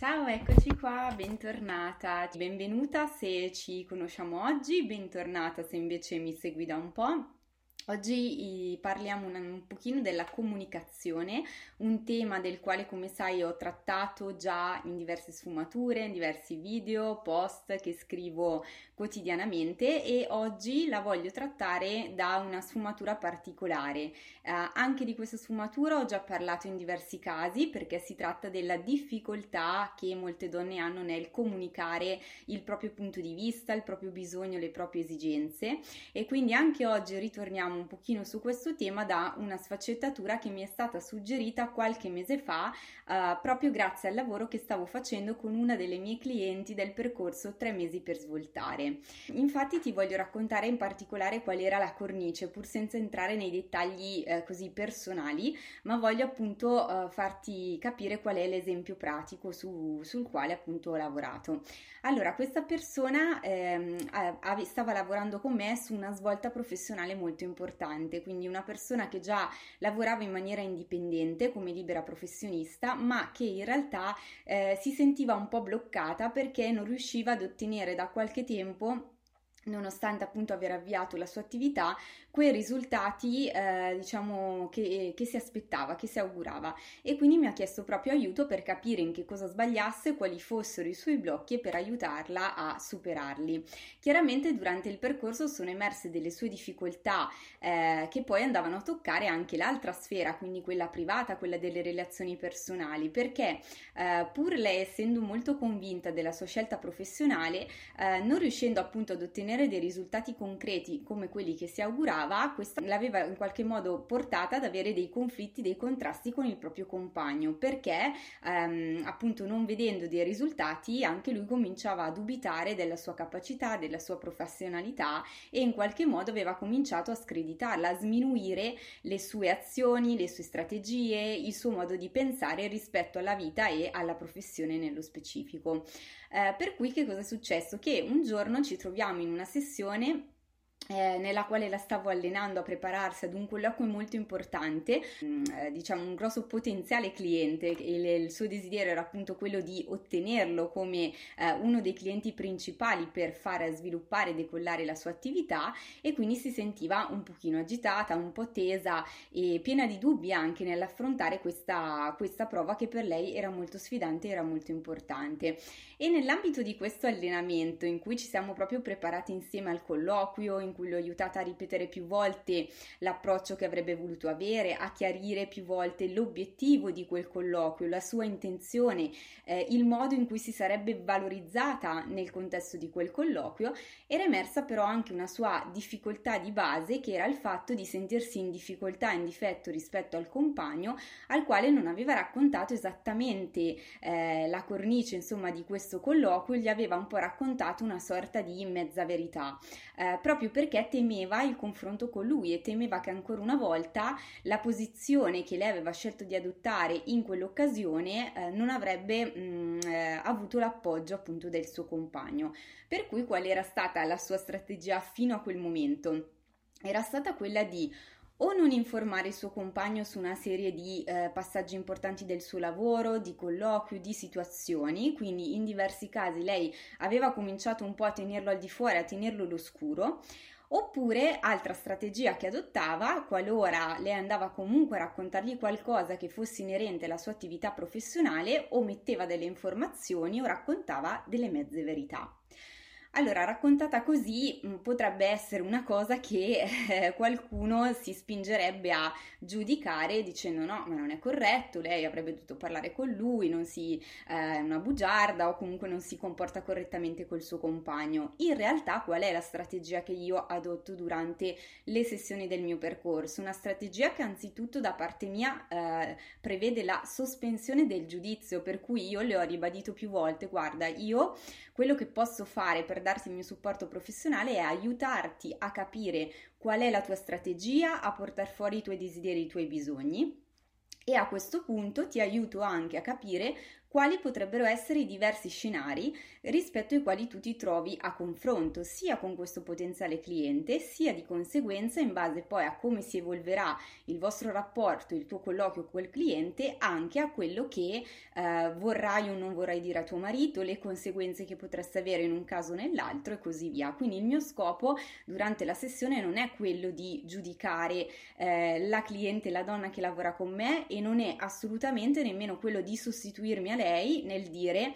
Ciao, eccoci qua, bentornata. Benvenuta se ci conosciamo oggi, bentornata se invece mi segui da un po'. Oggi parliamo un, un, pochino della comunicazione, un tema del quale come sai ho trattato già in diverse sfumature, in diversi video, post che scrivo quotidianamente e oggi la voglio trattare da una sfumatura particolare. Eh, anche di questa sfumatura ho già parlato in diversi casi perché si tratta della difficoltà che molte donne hanno nel comunicare il proprio punto di vista, il proprio bisogno, le proprie esigenze e quindi anche oggi ritorniamo un pochino su questo tema da una sfaccettatura che mi è stata suggerita qualche mese fa eh, proprio grazie al lavoro che stavo facendo con una delle mie clienti del percorso tre mesi per svoltare. Infatti ti voglio raccontare in particolare qual era la cornice, pur senza entrare nei dettagli eh, così personali, ma voglio appunto eh, farti capire qual è l'esempio pratico su, sul quale appunto ho lavorato. Allora, questa persona ehm, stava lavorando con me su una svolta professionale molto importante, quindi una persona che già lavorava in maniera indipendente come libera professionista, ma che in realtà eh, si sentiva un po' bloccata perché non riusciva ad ottenere da qualche tempo nonostante appunto aver avviato la sua attività, quei risultati eh, diciamo che, che, si aspettava, che si augurava e quindi mi ha chiesto proprio aiuto per capire in che cosa sbagliasse, quali fossero i suoi blocchi e per aiutarla a superarli. Chiaramente durante il percorso sono emerse delle sue difficoltà eh, che poi andavano a toccare anche l'altra sfera, quindi quella privata, quella delle relazioni personali, perché eh, pur lei essendo molto convinta della sua scelta professionale, eh, non riuscendo appunto ad ottenere dei risultati concreti come quelli che si augurava, questa l'aveva in qualche modo portata ad avere dei conflitti, dei contrasti con il proprio compagno, perché ehm, appunto non vedendo dei risultati anche lui cominciava a dubitare della sua capacità, della sua professionalità e in qualche modo aveva cominciato a screditarla, a sminuire le sue azioni, le sue strategie, il suo modo di pensare rispetto alla vita e alla professione nello specifico. Eh, per cui che cosa è successo? Che un giorno ci troviamo in una sessione eh, nella quale la stavo allenando a prepararsi ad un colloquio molto importante, mm, eh, diciamo un grosso potenziale cliente il, il, suo desiderio era appunto quello di ottenerlo come eh, uno dei clienti principali per far sviluppare e decollare la sua attività e quindi si sentiva un pochino agitata, un po' tesa e piena di dubbi anche nell'affrontare questa, questa prova che per lei era molto sfidante e era molto importante. E nell'ambito di questo allenamento in cui ci siamo proprio preparati insieme al colloquio, in cui l'ho aiutata a ripetere più volte l'approccio che avrebbe voluto avere, a chiarire più volte l'obiettivo di quel colloquio, la sua intenzione, eh, il modo in cui si sarebbe valorizzata nel contesto di quel colloquio, era emersa però anche una sua difficoltà di base che era il fatto di sentirsi in difficoltà, in difetto rispetto al compagno al quale non aveva raccontato esattamente eh, la cornice insomma di questo colloquio, gli aveva un po' raccontato una sorta di mezza verità, eh, proprio perché perché temeva il confronto con lui e temeva che ancora una volta la posizione che lei aveva scelto di adottare in quell'occasione eh, non avrebbe mh, mm, eh, avuto l'appoggio appunto del suo compagno. Per cui qual era stata la sua strategia fino a quel momento? Era stata quella di o non informare il suo compagno su una serie di eh, passaggi importanti del suo lavoro, di colloqui, di situazioni, quindi in diversi casi lei aveva cominciato un po' a tenerlo al di fuori, a tenerlo all'oscuro, Oppure, altra strategia che adottava, qualora lei andava comunque a raccontargli qualcosa che fosse inerente alla sua attività professionale, ometteva delle informazioni o raccontava delle mezze verità. Allora, raccontata così mm, potrebbe essere una cosa che eh, qualcuno si spingerebbe a giudicare dicendo no, ma non è corretto, lei avrebbe dovuto parlare con lui, non si, eh, è una bugiarda o comunque non si comporta correttamente col suo compagno. In realtà qual è la strategia che io adotto durante le sessioni del mio percorso? Una strategia che anzitutto da parte mia eh, prevede la sospensione del giudizio, per cui io le ho ribadito più volte, guarda, io quello che posso fare per darti il mio supporto professionale è aiutarti a capire qual è la tua strategia, a portare fuori i tuoi desideri, i tuoi bisogni. E a questo punto ti aiuto anche a capire quali potrebbero essere i diversi scenari rispetto ai quali tu ti trovi a confronto sia con questo potenziale cliente sia di conseguenza in base poi a come si evolverà il vostro rapporto, il tuo colloquio con il cliente anche a quello che eh, vorrai o non vorrai dire a tuo marito, le conseguenze che potresti avere in un caso o nell'altro e così via. Quindi il mio scopo durante la sessione non è quello di giudicare eh, la cliente, la donna che lavora con me e non è assolutamente nemmeno quello di sostituirmi a lei nel dire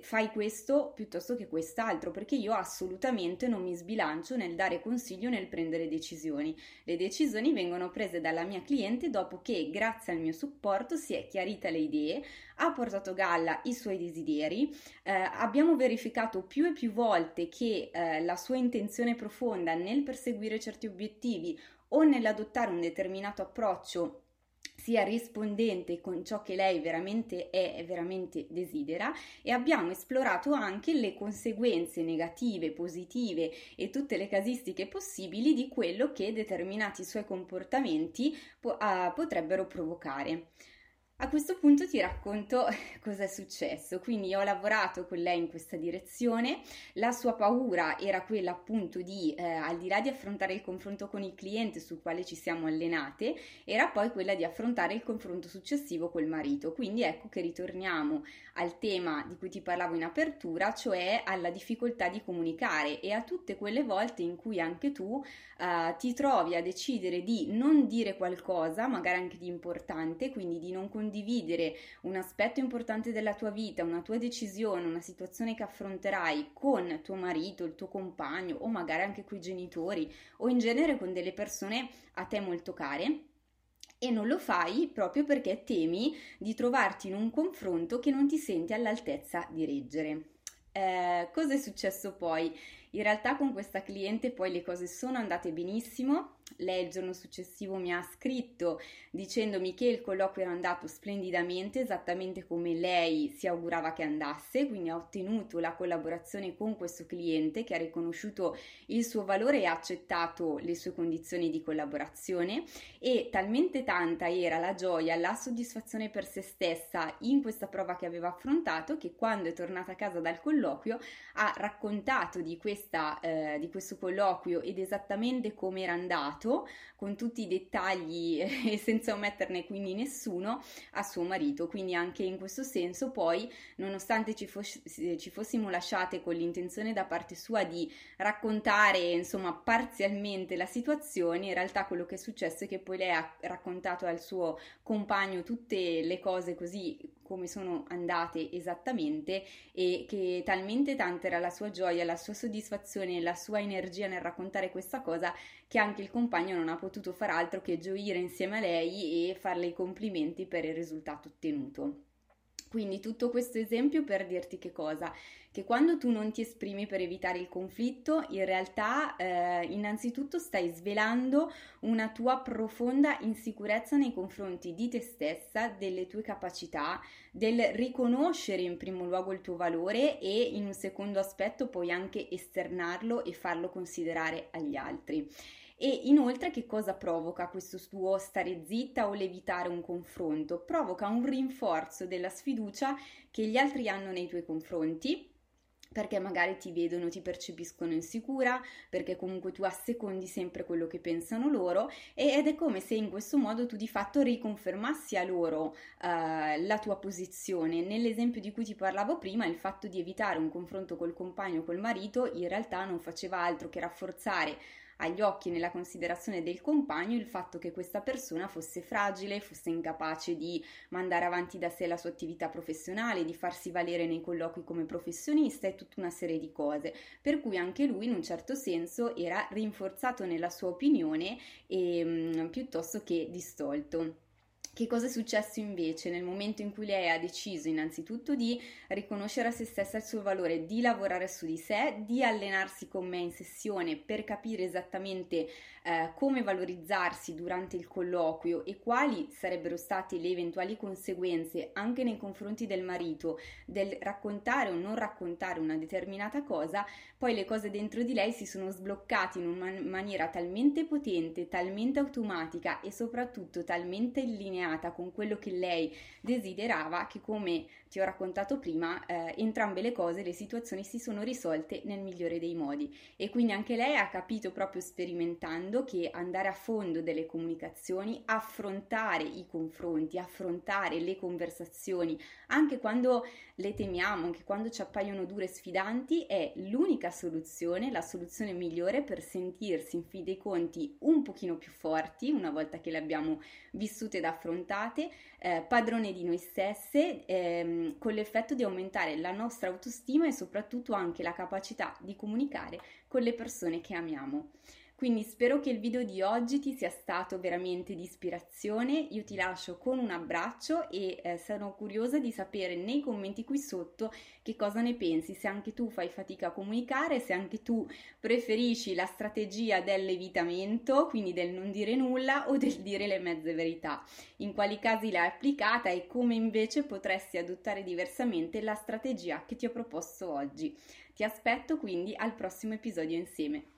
fai questo piuttosto che quest'altro, perché io assolutamente non mi sbilancio nel dare consiglio, nel prendere decisioni. Le decisioni vengono prese dalla mia cliente dopo che, grazie al mio supporto, si è chiarita le idee, ha portato a galla i suoi desideri, eh, abbiamo verificato più e più volte che eh, la sua intenzione profonda nel perseguire certi obiettivi o nell'adottare un determinato approccio sia rispondente con ciò che lei veramente è e veramente desidera e abbiamo esplorato anche le conseguenze negative, positive e tutte le casistiche possibili di quello che determinati suoi comportamenti po- uh, potrebbero provocare. A questo punto ti racconto cosa è successo. Quindi ho lavorato con lei in questa direzione. La sua paura era quella appunto di, eh, al di là di affrontare il confronto con il cliente sul quale ci siamo allenate, era poi quella di affrontare il confronto successivo col marito. Quindi ecco che ritorniamo al tema di cui ti parlavo in apertura, cioè alla difficoltà di comunicare e a tutte quelle volte in cui anche tu eh, ti trovi a decidere di non dire qualcosa, magari anche di importante, quindi di non condividere condividere un aspetto importante della tua vita, una tua decisione, una situazione che affronterai con tuo marito, il tuo compagno o magari anche con i genitori o in genere con delle persone a te molto care, e non lo fai proprio perché temi di trovarti in un confronto che non ti senti all'altezza di reggere. Eh, cosa è successo poi? In realtà con questa cliente poi le cose sono andate benissimo, lei il giorno successivo mi ha scritto dicendomi che il colloquio era andato splendidamente, esattamente come lei si augurava che andasse, quindi ha ottenuto la collaborazione con questo cliente che ha riconosciuto il suo valore e ha accettato le sue condizioni di collaborazione. E talmente tanta era la gioia, la soddisfazione per se stessa in questa prova che aveva affrontato che quando è tornata a casa dal colloquio ha raccontato di, questa, eh, di questo colloquio ed esattamente come era andato dato con tutti i dettagli e senza ometterne quindi nessuno a suo marito. Quindi anche in questo senso poi, nonostante ci, fos- ci fossimo lasciate con l'intenzione da parte sua di raccontare insomma parzialmente la situazione, in realtà quello che è successo è che poi lei ha raccontato al suo compagno tutte le cose così come sono andate esattamente e che talmente tanta era la sua gioia, la sua soddisfazione e la sua energia nel raccontare questa cosa che anche il compagno non ha potuto far altro che gioire insieme a lei e farle i complimenti per il risultato ottenuto. Quindi tutto questo esempio per dirti che cosa? Che quando tu non ti esprimi per evitare il conflitto, in realtà eh, innanzitutto stai svelando una tua profonda insicurezza nei confronti di te stessa, delle tue capacità, del riconoscere in primo luogo il tuo valore e in un secondo aspetto puoi anche esternarlo e farlo considerare agli altri. E inoltre che cosa provoca questo tuo stare zitta o l'evitare un confronto? Provoca un rinforzo della sfiducia che gli altri hanno nei tuoi confronti perché magari ti vedono, ti percepiscono insicura, perché comunque tu assecondi sempre quello che pensano loro ed è come se in questo modo tu di fatto riconfermassi a loro uh, la tua posizione. Nell'esempio di cui ti parlavo prima, il fatto di evitare un confronto col compagno o col marito in realtà non faceva altro che rafforzare agli occhi e nella considerazione del compagno il fatto che questa persona fosse fragile, fosse incapace di mandare avanti da sé la sua attività professionale, di farsi valere nei colloqui come professionista e tutta una serie di cose, per cui anche lui in un certo senso era rinforzato nella sua opinione e, mh, mm, piuttosto che distolto. Che cosa è successo invece nel momento in cui lei ha deciso innanzitutto di riconoscere a se stessa il suo valore, di lavorare su di sé, di allenarsi con me in sessione per capire esattamente eh, come valorizzarsi durante il colloquio e quali sarebbero state le eventuali conseguenze anche nei confronti del marito del raccontare o non raccontare una determinata cosa, poi le cose dentro di lei si sono sbloccate in una maniera talmente potente, talmente automatica e soprattutto talmente allineata con quello che lei desiderava che come ti ho raccontato prima, eh, entrambe le cose, le situazioni si sono risolte nel migliore dei modi. E quindi anche lei ha capito proprio sperimentando che andare a fondo delle comunicazioni, affrontare i confronti, affrontare le conversazioni, anche quando le temiamo, anche quando ci appaiono dure e sfidanti, è l'unica soluzione, la soluzione migliore per sentirsi in fin dei conti un pochino più forti una volta che le abbiamo vissute ed affrontate, eh, padrone di noi stesse, ehm, con l'effetto di aumentare la nostra autostima e soprattutto anche la capacità di comunicare con le persone che amiamo. Quindi spero che il video di oggi ti sia stato veramente di ispirazione. Io ti lascio con un abbraccio e eh, sono curiosa di sapere nei commenti qui sotto che cosa ne pensi, se anche tu fai fatica a comunicare, se anche tu preferisci la strategia dell'evitamento, quindi del non dire nulla o del dire le mezze verità, in quali casi l'hai applicata e come invece potresti adottare diversamente la strategia che ti ho proposto oggi. Ti aspetto quindi al prossimo episodio insieme.